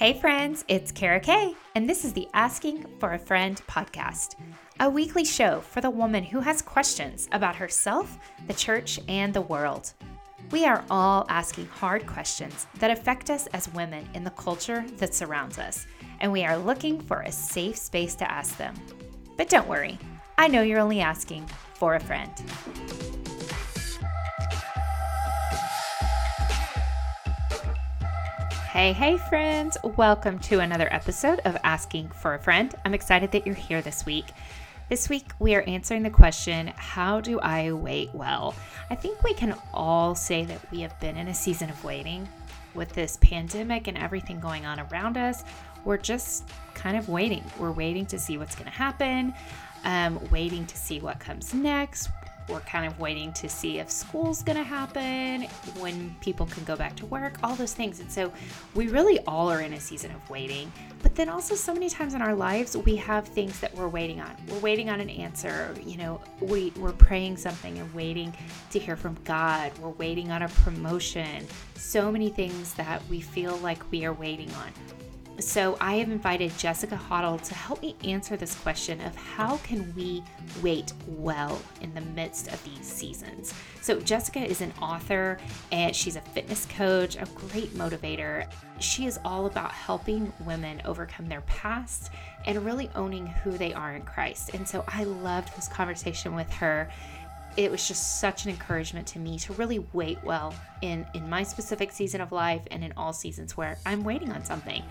Hey, friends, it's Kara Kay, and this is the Asking for a Friend podcast, a weekly show for the woman who has questions about herself, the church, and the world. We are all asking hard questions that affect us as women in the culture that surrounds us, and we are looking for a safe space to ask them. But don't worry, I know you're only asking for a friend. Hey, hey, friends. Welcome to another episode of Asking for a Friend. I'm excited that you're here this week. This week, we are answering the question How do I wait well? I think we can all say that we have been in a season of waiting. With this pandemic and everything going on around us, we're just kind of waiting. We're waiting to see what's going to happen, um, waiting to see what comes next, we're kind of waiting to see if school's going to happen, when people can go back to work, all those things. And so we really all are in a season of waiting. But then also, so many times in our lives, we have things that we're waiting on. We're waiting on an answer. You know, we, we're praying something and waiting to hear from God. We're waiting on a promotion. So many things that we feel like we are waiting on. So I have invited Jessica Hoddle to help me answer this question of how can we wait well in the midst of these seasons. So Jessica is an author and she's a fitness coach, a great motivator. She is all about helping women overcome their past and really owning who they are in Christ. And so I loved this conversation with her it was just such an encouragement to me to really wait well in in my specific season of life and in all seasons where I'm waiting on something.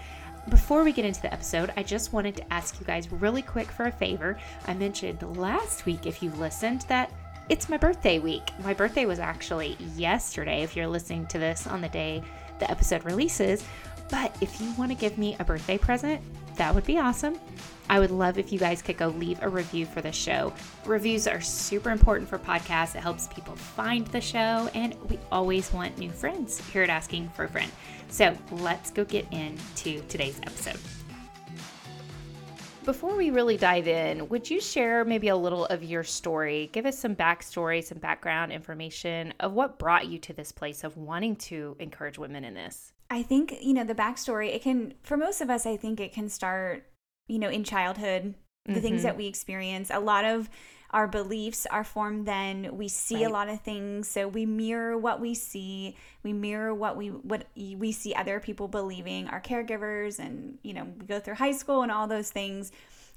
Before we get into the episode, I just wanted to ask you guys really quick for a favor. I mentioned last week, if you listened, that it's my birthday week. My birthday was actually yesterday, if you're listening to this on the day the episode releases. But if you want to give me a birthday present, that would be awesome. I would love if you guys could go leave a review for the show. Reviews are super important for podcasts. It helps people find the show, and we always want new friends here at Asking for a Friend. So let's go get into today's episode. Before we really dive in, would you share maybe a little of your story? Give us some backstory, some background information of what brought you to this place of wanting to encourage women in this. I think, you know, the backstory, it can, for most of us, I think it can start, you know, in childhood, the mm-hmm. things that we experience. A lot of our beliefs are formed then we see right. a lot of things so we mirror what we see we mirror what we what we see other people believing our caregivers and you know we go through high school and all those things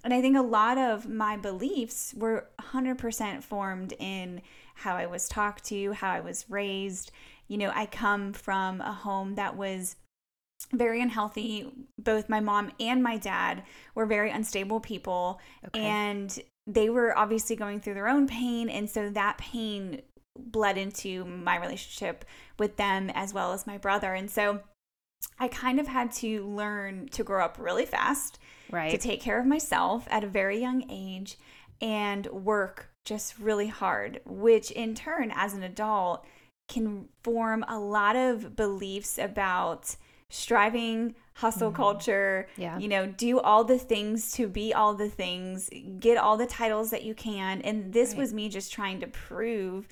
and i think a lot of my beliefs were 100% formed in how i was talked to how i was raised you know i come from a home that was very unhealthy. Both my mom and my dad were very unstable people. Okay. And they were obviously going through their own pain. And so that pain bled into my relationship with them as well as my brother. And so I kind of had to learn to grow up really fast, right. to take care of myself at a very young age and work just really hard, which in turn, as an adult, can form a lot of beliefs about striving hustle mm-hmm. culture yeah you know do all the things to be all the things get all the titles that you can and this right. was me just trying to prove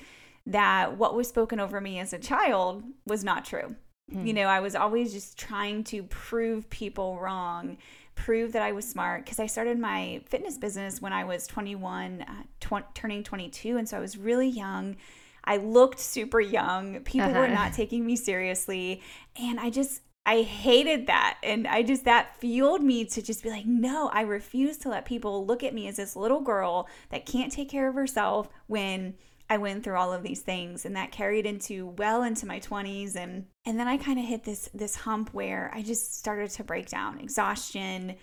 that what was spoken over me as a child was not true mm-hmm. you know i was always just trying to prove people wrong prove that i was smart because i started my fitness business when i was 21 uh, tw- turning 22 and so i was really young I looked super young. People uh-huh. were not taking me seriously. And I just, I hated that. And I just, that fueled me to just be like, no, I refuse to let people look at me as this little girl that can't take care of herself when I went through all of these things. And that carried into well into my 20s. And, and then I kind of hit this, this hump where I just started to break down exhaustion,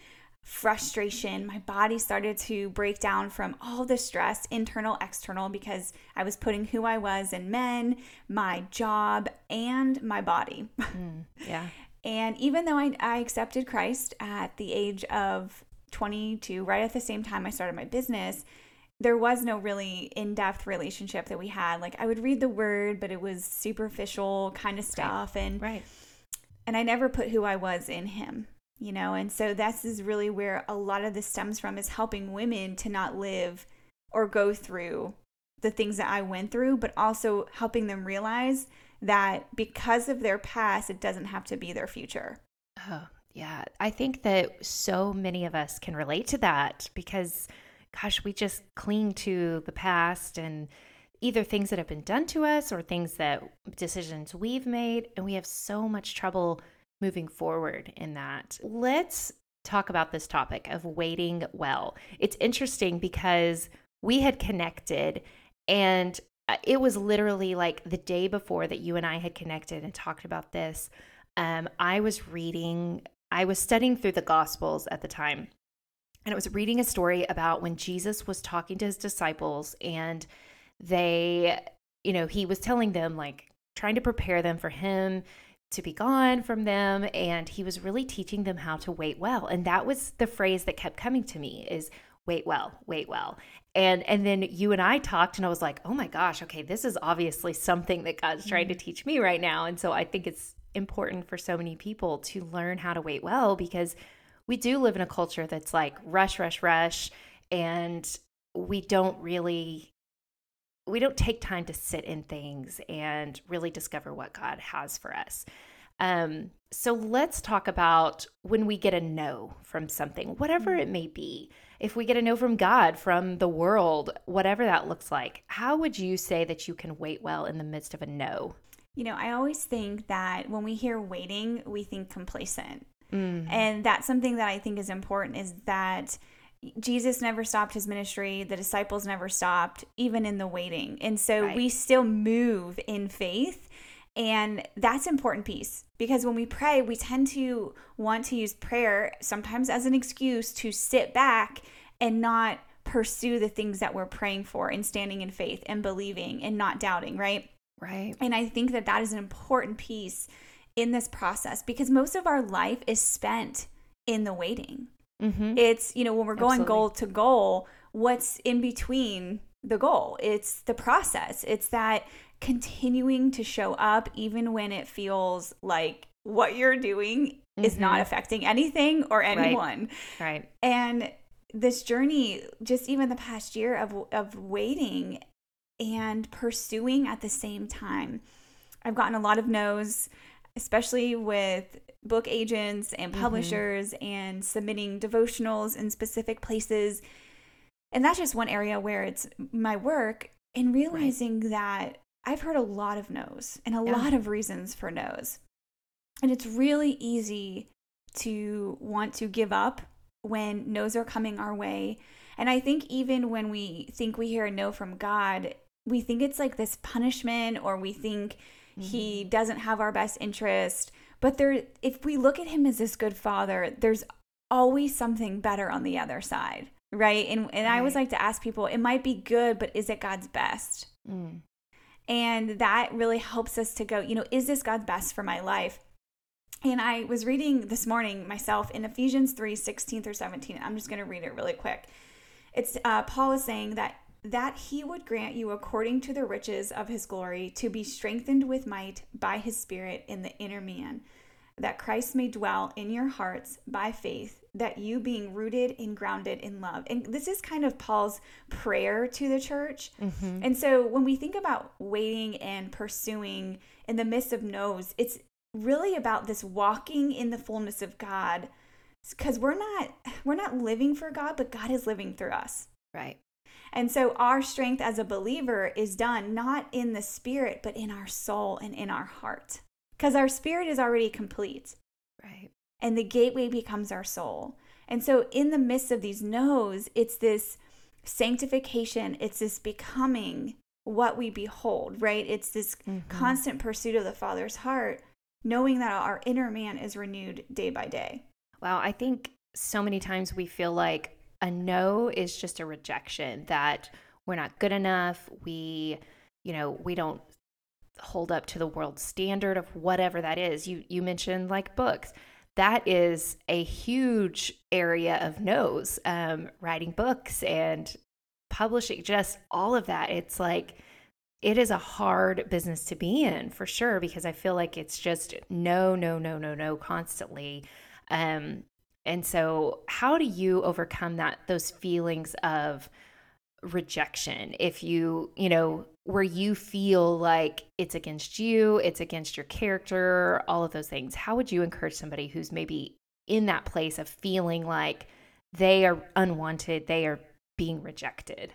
frustration. My body started to break down from all the stress, internal, external, because I was putting who I was in men, my job, and my body. Mm, yeah. And even though I, I accepted Christ at the age of 22, right at the same time I started my business, there was no really in depth relationship that we had. Like I would read the word, but it was superficial kind of stuff. Right. And right. And I never put who I was in him, you know? And so this is really where a lot of this stems from is helping women to not live or go through the things that I went through, but also helping them realize that because of their past, it doesn't have to be their future. Oh, Yeah, I think that so many of us can relate to that because, gosh, we just cling to the past and either things that have been done to us or things that decisions we've made. And we have so much trouble moving forward in that. Let's talk about this topic of waiting well. It's interesting because we had connected and uh, it was literally like the day before that you and I had connected and talked about this. Um, I was reading, I was studying through the Gospels at the time, and I was reading a story about when Jesus was talking to his disciples and they, you know, he was telling them, like, trying to prepare them for him to be gone from them and he was really teaching them how to wait well. And that was the phrase that kept coming to me is wait well wait well. And and then you and I talked and I was like oh my gosh okay this is obviously something that God's trying to mm-hmm. teach me right now. And so I think it's important for so many people to learn how to wait well because we do live in a culture that's like rush rush rush and we don't really we don't take time to sit in things and really discover what God has for us. Um, so let's talk about when we get a no from something, whatever it may be. If we get a no from God, from the world, whatever that looks like, how would you say that you can wait well in the midst of a no? You know, I always think that when we hear waiting, we think complacent. Mm. And that's something that I think is important is that Jesus never stopped his ministry. The disciples never stopped, even in the waiting. And so right. we still move in faith. And that's important piece because when we pray, we tend to want to use prayer sometimes as an excuse to sit back and not pursue the things that we're praying for and standing in faith and believing and not doubting, right? Right. And I think that that is an important piece in this process because most of our life is spent in the waiting. Mm-hmm. It's, you know, when we're going Absolutely. goal to goal, what's in between the goal? It's the process. It's that continuing to show up even when it feels like what you're doing mm-hmm. is not mm-hmm. affecting anything or anyone. Right. right. And this journey, just even the past year of of waiting and pursuing at the same time. I've gotten a lot of no's, especially with book agents and mm-hmm. publishers mm-hmm. and submitting devotionals in specific places. And that's just one area where it's my work and realizing right. that I've heard a lot of no's and a yeah. lot of reasons for no's. And it's really easy to want to give up when no's are coming our way. And I think even when we think we hear a no from God, we think it's like this punishment or we think mm-hmm. he doesn't have our best interest but there if we look at him as this good father there's always something better on the other side right and and right. i always like to ask people it might be good but is it god's best mm. and that really helps us to go you know is this god's best for my life and i was reading this morning myself in ephesians 3 16 through 17 i'm just going to read it really quick it's uh, paul is saying that that he would grant you according to the riches of his glory to be strengthened with might by his spirit in the inner man that Christ may dwell in your hearts by faith that you being rooted and grounded in love. And this is kind of Paul's prayer to the church. Mm-hmm. and so when we think about waiting and pursuing in the midst of no's it's really about this walking in the fullness of God because we're not we're not living for God but God is living through us. Right and so our strength as a believer is done not in the spirit, but in our soul and in our heart. Because our spirit is already complete. Right. And the gateway becomes our soul. And so in the midst of these no's, it's this sanctification, it's this becoming what we behold, right? It's this mm-hmm. constant pursuit of the Father's heart, knowing that our inner man is renewed day by day. Wow, I think so many times we feel like a no is just a rejection that we're not good enough. We, you know, we don't hold up to the world standard of whatever that is. You you mentioned like books. That is a huge area of no's. Um, writing books and publishing, just all of that. It's like it is a hard business to be in for sure because I feel like it's just no, no, no, no, no constantly. Um, and so, how do you overcome that those feelings of rejection if you, you know, where you feel like it's against you, it's against your character, all of those things? How would you encourage somebody who's maybe in that place of feeling like they are unwanted, they are being rejected.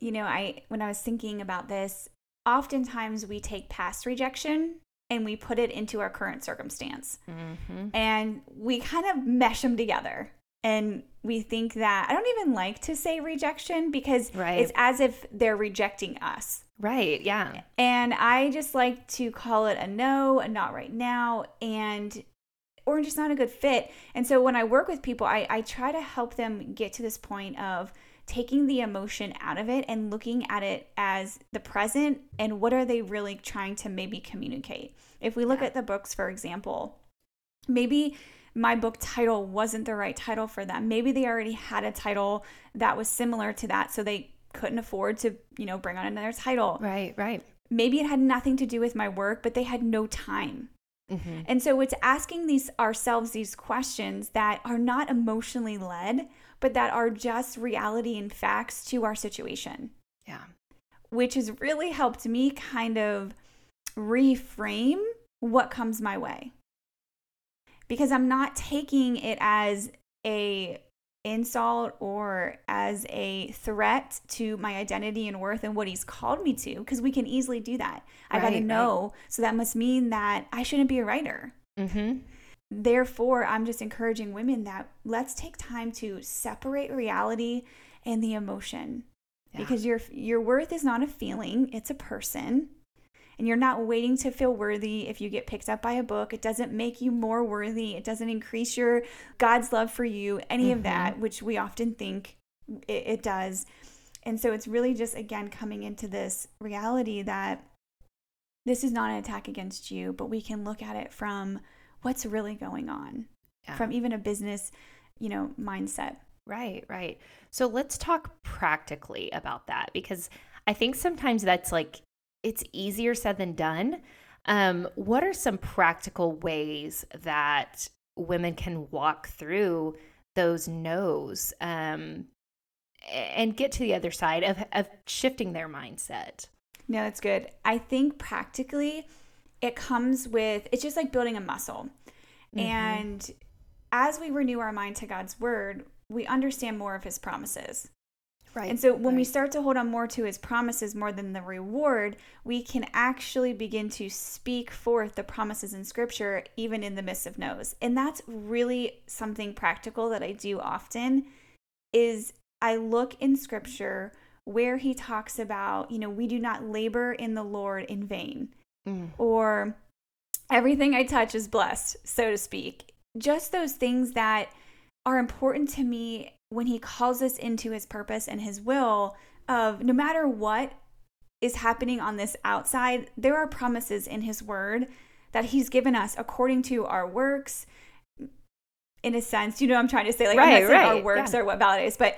You know, I when I was thinking about this, oftentimes we take past rejection and we put it into our current circumstance. Mm-hmm. And we kind of mesh them together. And we think that I don't even like to say rejection because right. it's as if they're rejecting us. Right, yeah. And I just like to call it a no, a not right now, and or just not a good fit. And so when I work with people, I, I try to help them get to this point of taking the emotion out of it and looking at it as the present and what are they really trying to maybe communicate. If we look yeah. at the books, for example, maybe my book title wasn't the right title for them. Maybe they already had a title that was similar to that, so they couldn't afford to, you know, bring on another title. Right, right. Maybe it had nothing to do with my work, but they had no time. Mm-hmm. And so it's asking these ourselves these questions that are not emotionally led, but that are just reality and facts to our situation. Yeah. Which has really helped me kind of reframe what comes my way. Because I'm not taking it as a insult or as a threat to my identity and worth and what he's called me to because we can easily do that. Right, I got to know. Right. So that must mean that I shouldn't be a writer. Mm-hmm. Therefore, I'm just encouraging women that let's take time to separate reality and the emotion yeah. because your your worth is not a feeling, it's a person. And you're not waiting to feel worthy if you get picked up by a book. It doesn't make you more worthy. It doesn't increase your God's love for you, any mm-hmm. of that, which we often think it, it does. And so it's really just, again, coming into this reality that this is not an attack against you, but we can look at it from what's really going on yeah. from even a business, you know, mindset. Right, right. So let's talk practically about that because I think sometimes that's like it's easier said than done. Um, what are some practical ways that women can walk through those no's um, and get to the other side of, of shifting their mindset? No, that's good. I think practically it comes with it's just like building a muscle. Mm-hmm. And as we renew our mind to God's word, we understand more of his promises. Right. And so when right. we start to hold on more to his promises more than the reward, we can actually begin to speak forth the promises in scripture even in the midst of no's. And that's really something practical that I do often is I look in scripture where he talks about, you know, we do not labor in the Lord in vain mm. or everything I touch is blessed, so to speak. Just those things that are important to me when he calls us into his purpose and his will of no matter what is happening on this outside, there are promises in his word that he's given us according to our works. In a sense, you know I'm trying to say? Like, right, I'm not saying right. our works yeah. are what validates, but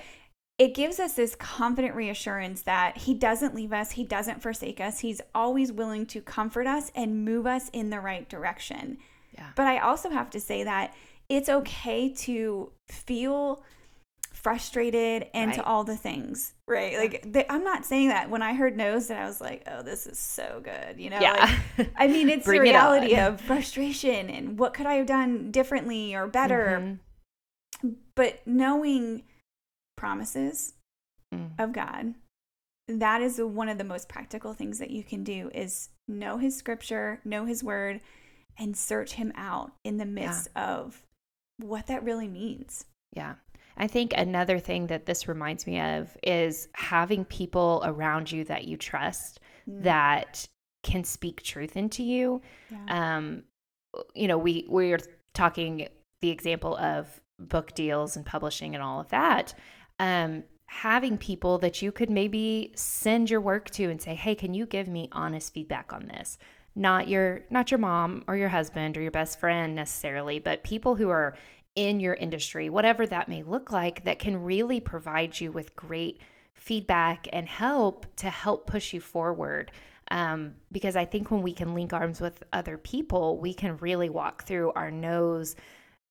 it gives us this confident reassurance that he doesn't leave us, he doesn't forsake us. He's always willing to comfort us and move us in the right direction. Yeah. But I also have to say that it's okay to feel frustrated and right. to all the things, right? Like they, I'm not saying that when I heard no's that I was like, oh, this is so good, you know? Yeah. Like, I mean, it's the reality it of frustration and what could I have done differently or better. Mm-hmm. But knowing promises mm. of God, that is one of the most practical things that you can do is know his scripture, know his word, and search him out in the midst yeah. of what that really means. Yeah. I think another thing that this reminds me of is having people around you that you trust mm. that can speak truth into you. Yeah. Um, you know, we we're talking the example of book deals and publishing and all of that um, having people that you could maybe send your work to and say, "Hey, can you give me honest feedback on this?" Not your not your mom or your husband or your best friend necessarily, but people who are in your industry, whatever that may look like, that can really provide you with great feedback and help to help push you forward. Um, because I think when we can link arms with other people, we can really walk through our no's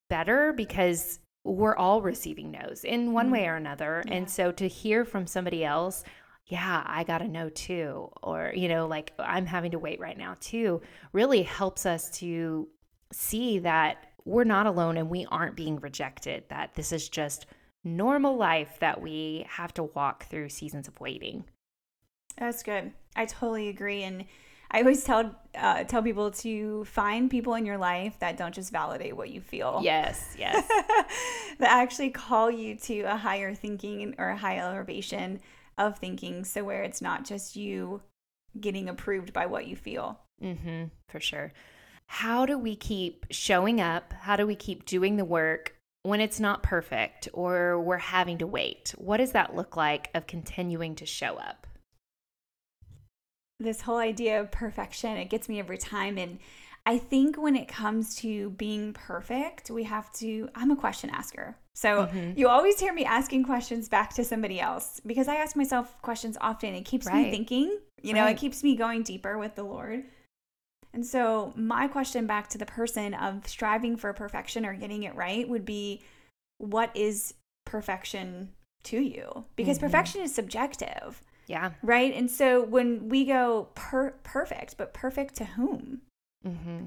better because we're all receiving no's in one way mm-hmm. or another. Yeah. And so to hear from somebody else, yeah, I got to know too, or, you know, like I'm having to wait right now too, really helps us to see that we're not alone and we aren't being rejected, that this is just normal life that we have to walk through seasons of waiting. That's good. I totally agree. And I always tell uh, tell people to find people in your life that don't just validate what you feel. Yes, yes. that actually call you to a higher thinking or a high elevation of thinking. So where it's not just you getting approved by what you feel. Mm-hmm, for sure. How do we keep showing up? How do we keep doing the work when it's not perfect or we're having to wait? What does that look like of continuing to show up? This whole idea of perfection. It gets me every time. And I think when it comes to being perfect, we have to, I'm a question asker. So mm-hmm. you always hear me asking questions back to somebody else because I ask myself questions often. It keeps right. me thinking, you know, right. it keeps me going deeper with the Lord. And so my question back to the person of striving for perfection or getting it right would be what is perfection to you? Because mm-hmm. perfection is subjective. Yeah. Right. And so when we go per- perfect, but perfect to whom? Mm-hmm.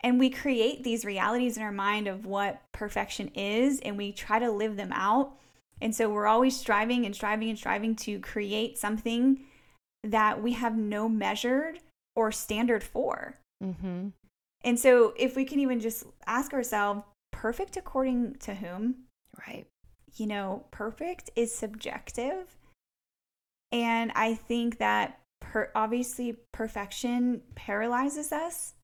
And we create these realities in our mind of what perfection is, and we try to live them out. And so we're always striving and striving and striving to create something that we have no measured or standard for. Mm-hmm. And so if we can even just ask ourselves, perfect according to whom? Right. You know, perfect is subjective and I think that per- obviously perfection paralyzes us.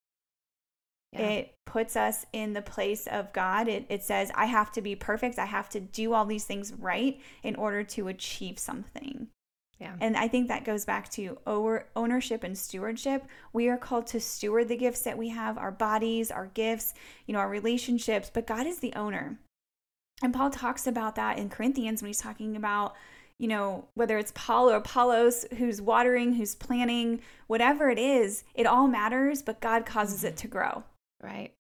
Yeah. It puts us in the place of God. It, it says, I have to be perfect. I have to do all these things right in order to achieve something. Yeah. And I think that goes back to ownership and stewardship. We are called to steward the gifts that we have, our bodies, our gifts, you know, our relationships, but God is the owner. And Paul talks about that in Corinthians when he's talking about you know, whether it's Paul or Apollos who's watering, who's planting, whatever it is, it all matters, but God causes it to grow. Right.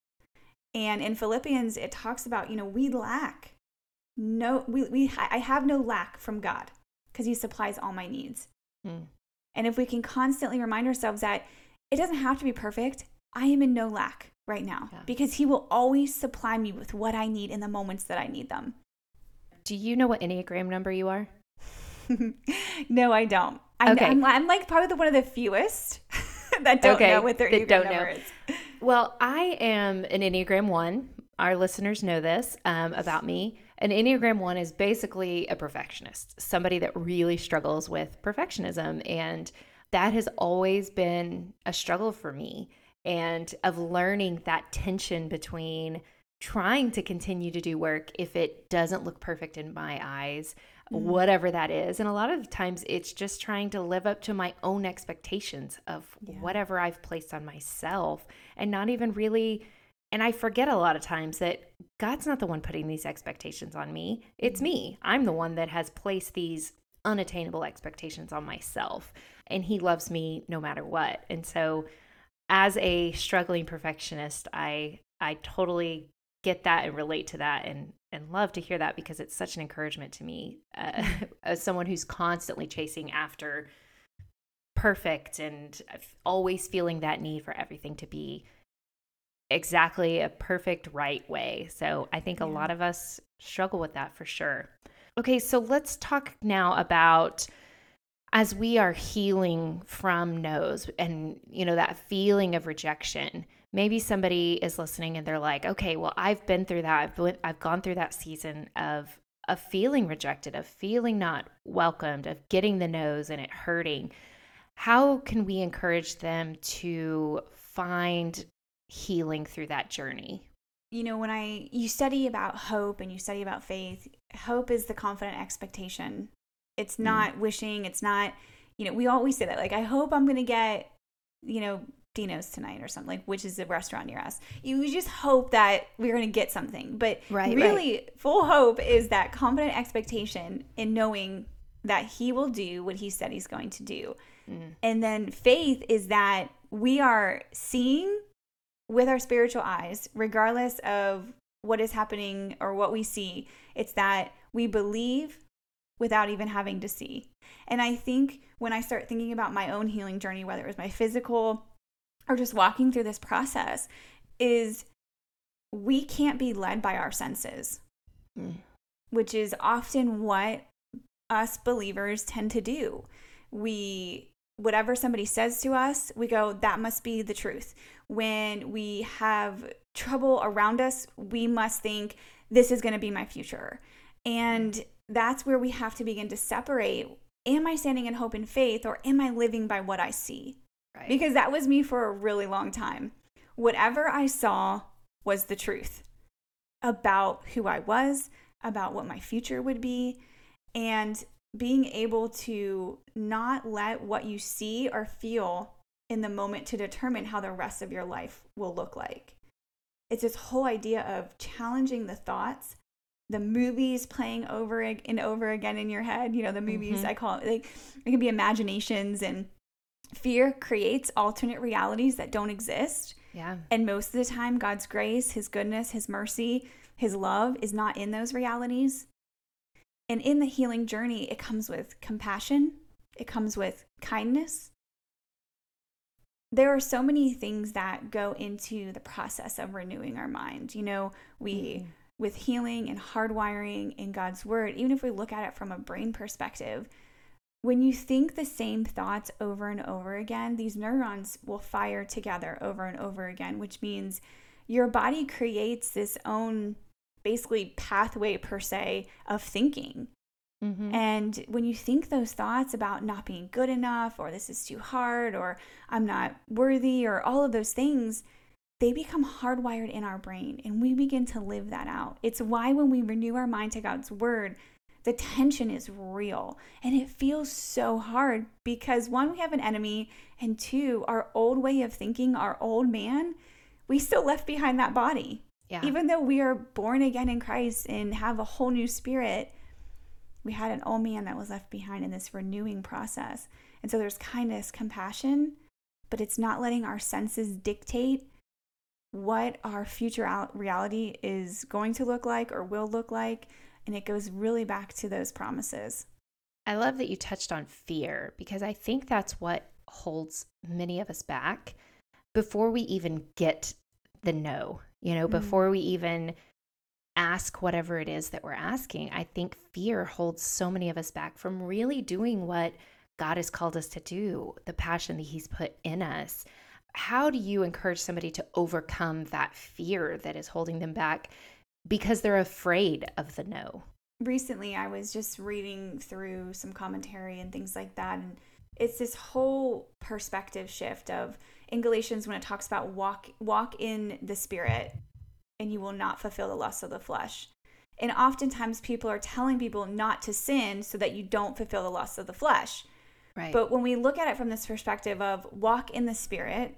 And in Philippians, it talks about, you know, we lack. No, we, we I have no lack from God because he supplies all my needs. Hmm. And if we can constantly remind ourselves that it doesn't have to be perfect, I am in no lack right now yeah. because he will always supply me with what I need in the moments that I need them. Do you know what Enneagram number you are? no, I don't. I'm, okay. I'm, I'm, like probably the one of the fewest that don't okay, know what their Enneagram number know. is. Well, I am an Enneagram 1. Our listeners know this um, about me. An Enneagram 1 is basically a perfectionist, somebody that really struggles with perfectionism. And that has always been a struggle for me and of learning that tension between trying to continue to do work if it doesn't look perfect in my eyes mm-hmm. whatever that is. And a lot of times it's just trying to live up to my own expectations of yeah. whatever I've placed on myself and not even really. And I forget a lot of times that God's not the one putting these expectations on me. It's mm-hmm. me. I'm the one that has placed these unattainable expectations on myself. And He loves me no matter what. And so, as a struggling perfectionist, I I totally get that and relate to that and and love to hear that because it's such an encouragement to me uh, as someone who's constantly chasing after perfect and always feeling that need for everything to be exactly a perfect right way. So I think yeah. a lot of us struggle with that for sure. Okay, so let's talk now about as we are healing from no's and you know that feeling of rejection maybe somebody is listening and they're like, okay, well, I've been through that. I've, been, I've gone through that season of of feeling rejected, of feeling not welcomed, of getting the no's and it hurting. How can we encourage them to find healing through that journey? You know, when I you study about hope and you study about faith, hope is the confident expectation. It's mm. not mm. wishing, it's not, you know, we always say that like I hope I'm going to get you know, Dino's tonight or something like which is a restaurant near us. You just hope that we're going to get something, but right, really right. full hope is that confident expectation in knowing that he will do what he said he's going to do. Mm. And then faith is that we are seeing with our spiritual eyes regardless of what is happening or what we see. It's that we believe without even having to see. And I think when I start thinking about my own healing journey, whether it was my physical or just walking through this process is we can't be led by our senses, mm. which is often what us believers tend to do. We, whatever somebody says to us, we go, that must be the truth. When we have trouble around us, we must think, this is going to be my future. And that's where we have to begin to separate am I standing in hope and faith or am I living by what I see? Right. Because that was me for a really long time. Whatever I saw was the truth about who I was, about what my future would be, and being able to not let what you see or feel in the moment to determine how the rest of your life will look like. It's this whole idea of challenging the thoughts the movies playing over and over again in your head. You know, the movies mm-hmm. I call it like it can be imaginations and fear creates alternate realities that don't exist. Yeah. And most of the time God's grace, his goodness, his mercy, his love is not in those realities. And in the healing journey, it comes with compassion, it comes with kindness. There are so many things that go into the process of renewing our mind. You know, we mm-hmm with healing and hardwiring in God's word, even if we look at it from a brain perspective, when you think the same thoughts over and over again, these neurons will fire together over and over again, which means your body creates this own basically pathway per se of thinking. Mm-hmm. And when you think those thoughts about not being good enough, or this is too hard, or I'm not worthy, or all of those things, they become hardwired in our brain and we begin to live that out. It's why when we renew our mind to God's word, the tension is real and it feels so hard because one, we have an enemy, and two, our old way of thinking, our old man, we still left behind that body. Yeah. Even though we are born again in Christ and have a whole new spirit, we had an old man that was left behind in this renewing process. And so there's kindness, compassion, but it's not letting our senses dictate what our future reality is going to look like or will look like. And it goes really back to those promises. I love that you touched on fear because I think that's what holds many of us back before we even get the no, you know, mm-hmm. before we even ask whatever it is that we're asking. I think fear holds so many of us back from really doing what God has called us to do, the passion that He's put in us how do you encourage somebody to overcome that fear that is holding them back because they're afraid of the no? Recently, I was just reading through some commentary and things like that. And it's this whole perspective shift of in Galatians when it talks about walk walk in the spirit and you will not fulfill the lusts of the flesh. And oftentimes people are telling people not to sin so that you don't fulfill the lusts of the flesh. Right. But when we look at it from this perspective of walk in the spirit,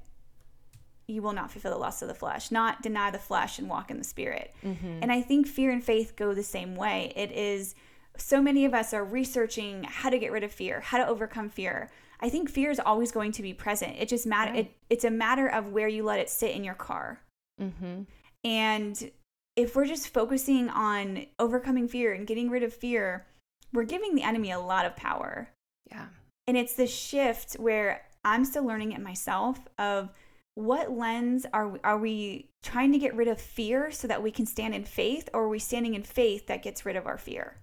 you will not fulfill the lust of the flesh, not deny the flesh and walk in the spirit. Mm-hmm. And I think fear and faith go the same way. It is so many of us are researching how to get rid of fear, how to overcome fear. I think fear is always going to be present. It just matter. Right. It, it's a matter of where you let it sit in your car. Mm-hmm. And if we're just focusing on overcoming fear and getting rid of fear, we're giving the enemy a lot of power. Yeah. And it's the shift where I'm still learning it myself of what lens are we, are we trying to get rid of fear so that we can stand in faith or are we standing in faith that gets rid of our fear?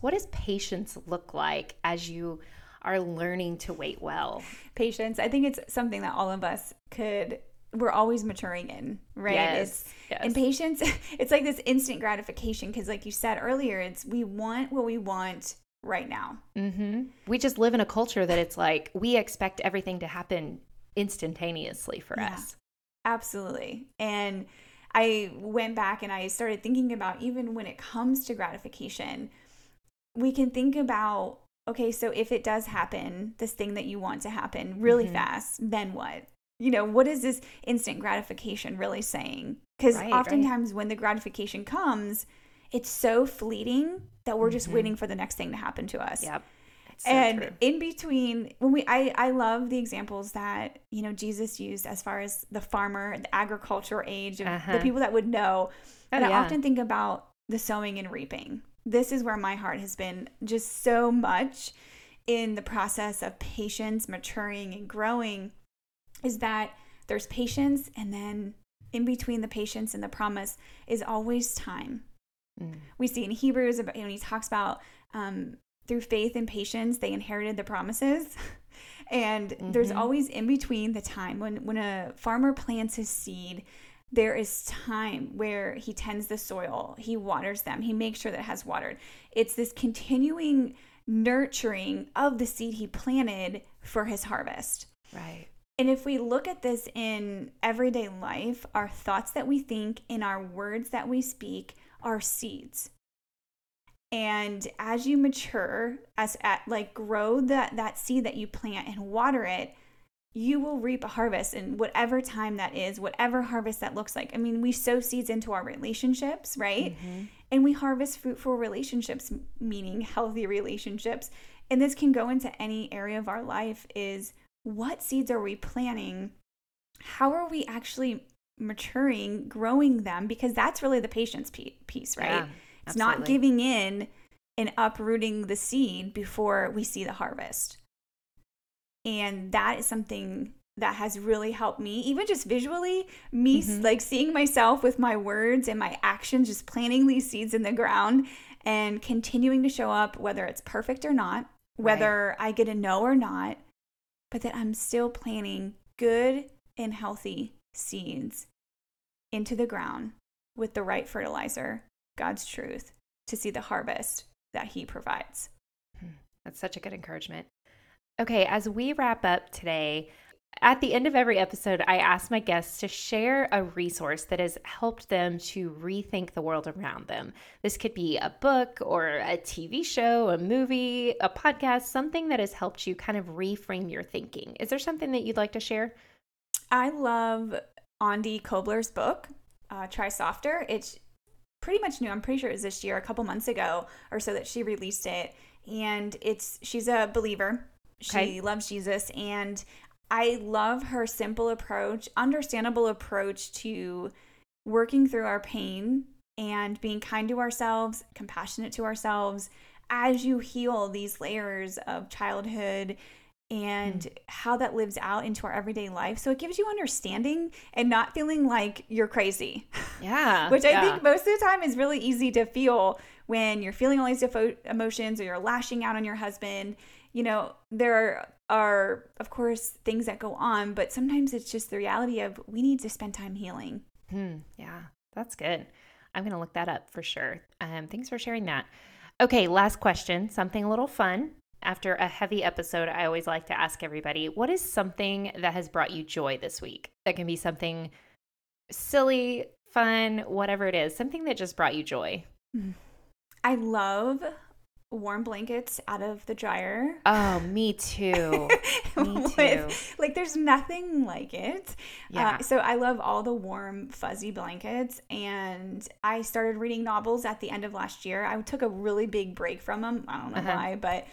What does patience look like as you are learning to wait well? Patience, I think it's something that all of us could we're always maturing in, right? Yes, yes. And patience, it's like this instant gratification because, like you said earlier, it's we want what we want right now. Mm-hmm. We just live in a culture that it's like we expect everything to happen instantaneously for yeah, us. Absolutely. And I went back and I started thinking about even when it comes to gratification, we can think about okay, so if it does happen, this thing that you want to happen really mm-hmm. fast, then what? You know, what is this instant gratification really saying? Because right, oftentimes right. when the gratification comes, it's so fleeting that we're just mm-hmm. waiting for the next thing to happen to us. Yep. So and true. in between when we I, I love the examples that you know jesus used as far as the farmer the agricultural age of uh-huh. the people that would know oh, and yeah. i often think about the sowing and reaping this is where my heart has been just so much in the process of patience maturing and growing is that there's patience and then in between the patience and the promise is always time. Mm. We see in Hebrews about, when he talks about um, through faith and patience, they inherited the promises. and mm-hmm. there's always in between the time when, when a farmer plants his seed, there is time where he tends the soil, he waters them, he makes sure that it has watered. It's this continuing nurturing of the seed he planted for his harvest. Right. And if we look at this in everyday life, our thoughts that we think in our words that we speak are seeds. And as you mature, as at like grow that that seed that you plant and water it, you will reap a harvest in whatever time that is, whatever harvest that looks like. I mean, we sow seeds into our relationships, right? Mm-hmm. And we harvest fruitful relationships, meaning healthy relationships. And this can go into any area of our life is what seeds are we planting? How are we actually maturing, growing them? Because that's really the patience piece, right? Yeah, it's not giving in and uprooting the seed before we see the harvest. And that is something that has really helped me, even just visually, me mm-hmm. like seeing myself with my words and my actions, just planting these seeds in the ground and continuing to show up, whether it's perfect or not, whether right. I get a no or not, but that I'm still planting good and healthy seeds into the ground with the right fertilizer, God's truth, to see the harvest that He provides. Hmm. That's such a good encouragement. Okay, as we wrap up today, at the end of every episode, I ask my guests to share a resource that has helped them to rethink the world around them. This could be a book or a TV show, a movie, a podcast, something that has helped you kind of reframe your thinking. Is there something that you'd like to share? I love Aundi Kolber's book, uh, Try Softer. It's pretty much new. I'm pretty sure it was this year, a couple months ago or so that she released it. And it's she's a believer. She okay. loves Jesus and I love her simple approach, understandable approach to working through our pain and being kind to ourselves, compassionate to ourselves as you heal these layers of childhood and mm. how that lives out into our everyday life. So it gives you understanding and not feeling like you're crazy. Yeah. Which I yeah. think most of the time is really easy to feel when you're feeling all these emotions or you're lashing out on your husband. You know, there are, of course, things that go on, but sometimes it's just the reality of we need to spend time healing. Hmm. Yeah, that's good. I'm going to look that up for sure. Um, thanks for sharing that. Okay, last question, something a little fun. After a heavy episode, I always like to ask everybody what is something that has brought you joy this week? That can be something silly, fun, whatever it is, something that just brought you joy. I love warm blankets out of the dryer. Oh, me too. me too. With, like, there's nothing like it. Uh, yeah. Uh, so I love all the warm, fuzzy blankets. And I started reading novels at the end of last year. I took a really big break from them. I don't know uh-huh. why, but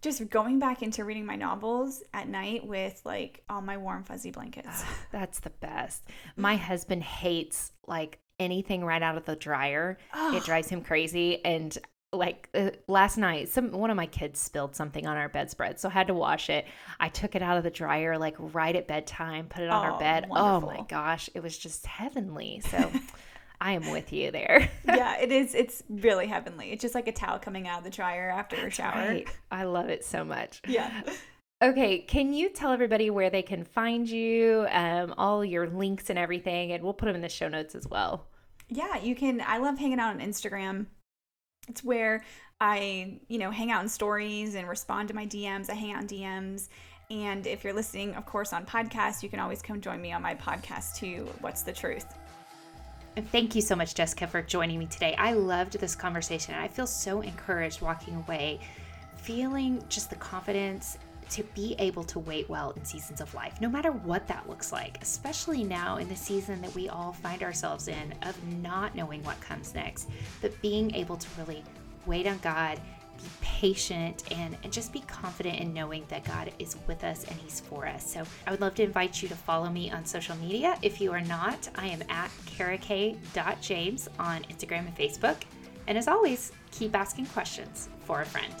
just going back into reading my novels at night with like all my warm, fuzzy blankets. That's the best. My husband hates like anything right out of the dryer. Oh. It drives him crazy. And like uh, last night some one of my kids spilled something on our bedspread so i had to wash it i took it out of the dryer like right at bedtime put it on oh, our bed wonderful. oh my gosh it was just heavenly so i am with you there yeah it is it's really heavenly it's just like a towel coming out of the dryer after That's a shower right. i love it so much yeah Okay, can you tell everybody where they can find you, um, all your links and everything, and we'll put them in the show notes as well. Yeah, you can. I love hanging out on Instagram. It's where I, you know, hang out in stories and respond to my DMs. I hang out in DMs. And if you're listening, of course, on podcasts, you can always come join me on my podcast too. What's the truth? And thank you so much, Jessica, for joining me today. I loved this conversation. I feel so encouraged walking away, feeling just the confidence to be able to wait well in seasons of life, no matter what that looks like, especially now in the season that we all find ourselves in of not knowing what comes next, but being able to really wait on God, be patient, and, and just be confident in knowing that God is with us and He's for us. So I would love to invite you to follow me on social media. If you are not, I am at karak.james on Instagram and Facebook. And as always, keep asking questions for a friend.